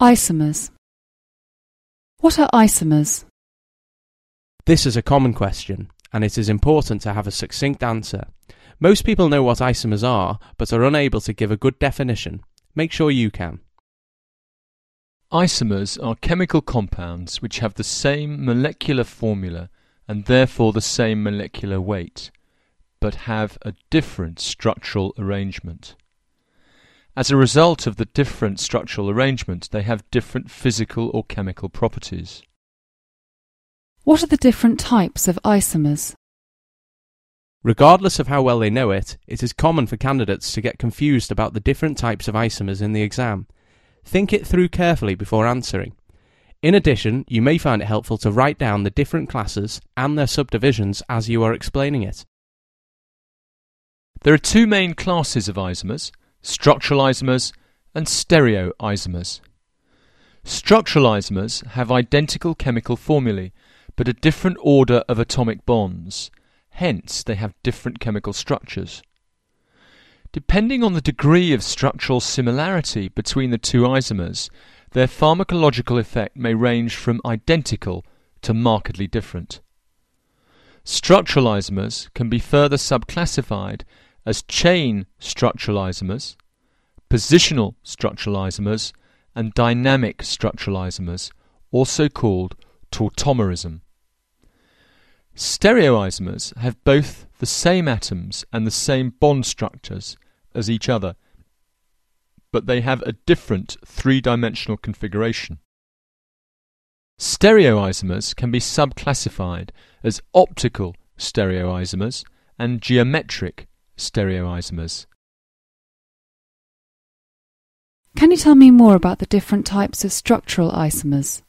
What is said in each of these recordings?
Isomers. What are isomers? This is a common question, and it is important to have a succinct answer. Most people know what isomers are, but are unable to give a good definition. Make sure you can. Isomers are chemical compounds which have the same molecular formula and therefore the same molecular weight, but have a different structural arrangement. As a result of the different structural arrangement, they have different physical or chemical properties. What are the different types of isomers? Regardless of how well they know it, it is common for candidates to get confused about the different types of isomers in the exam. Think it through carefully before answering. In addition, you may find it helpful to write down the different classes and their subdivisions as you are explaining it. There are two main classes of isomers, structural isomers and stereoisomers. Structural isomers have identical chemical formulae, but a different order of atomic bonds. Hence, they have different chemical structures. Depending on the degree of structural similarity between the two isomers, their pharmacological effect may range from identical to markedly different. Structural isomers can be further subclassified as chain structural isomers, positional structural isomers, and dynamic structural isomers, also called tautomerism. Stereoisomers have both the same atoms and the same bond structures as each other, but they have a different three-dimensional configuration. Stereoisomers can be subclassified as optical stereoisomers and geometric stereoisomers. Can you tell me more about the different types of structural isomers?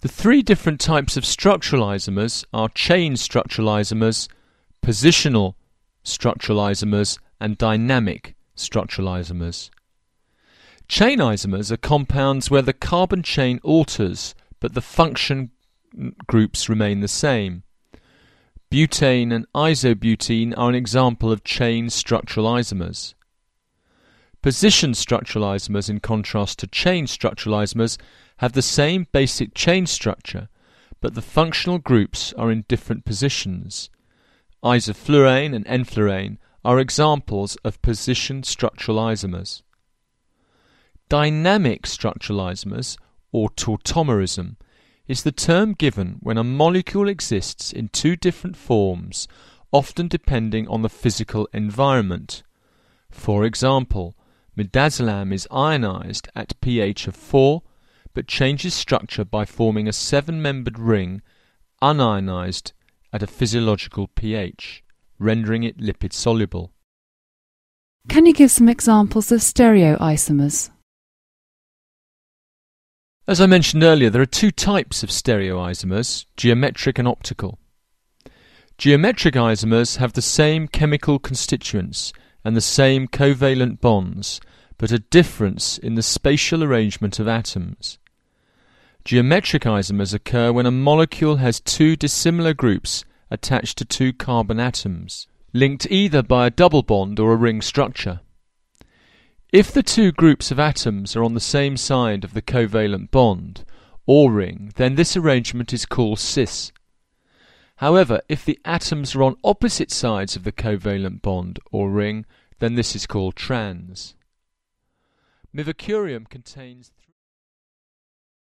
The three different types of structural isomers are chain structural isomers, positional structural isomers, and dynamic structural isomers. Chain isomers are compounds where the carbon chain alters but the function groups remain the same. Butane and isobutane are an example of chain structural isomers. Position structural isomers, in contrast to chain structural isomers, have the same basic chain structure, but the functional groups are in different positions. Isoflurane and enflurane are examples of position structural isomers. Dynamic structural isomers, or tautomerism, is the term given when a molecule exists in two different forms, often depending on the physical environment. For example, midazolam is ionized at pH of 4 but changes structure by forming a seven-membered ring unionized at a physiological pH, rendering it lipid soluble. Can you give some examples of stereoisomers? As I mentioned earlier, there are two types of stereoisomers, geometric and optical. Geometric isomers have the same chemical constituents and the same covalent bonds, but a difference in the spatial arrangement of atoms. Geometric isomers occur when a molecule has two dissimilar groups attached to two carbon atoms, linked either by a double bond or a ring structure. If the two groups of atoms are on the same side of the covalent bond, or ring, then this arrangement is called cis. However, if the atoms are on opposite sides of the covalent bond or ring, then this is called trans. Mivacurium contains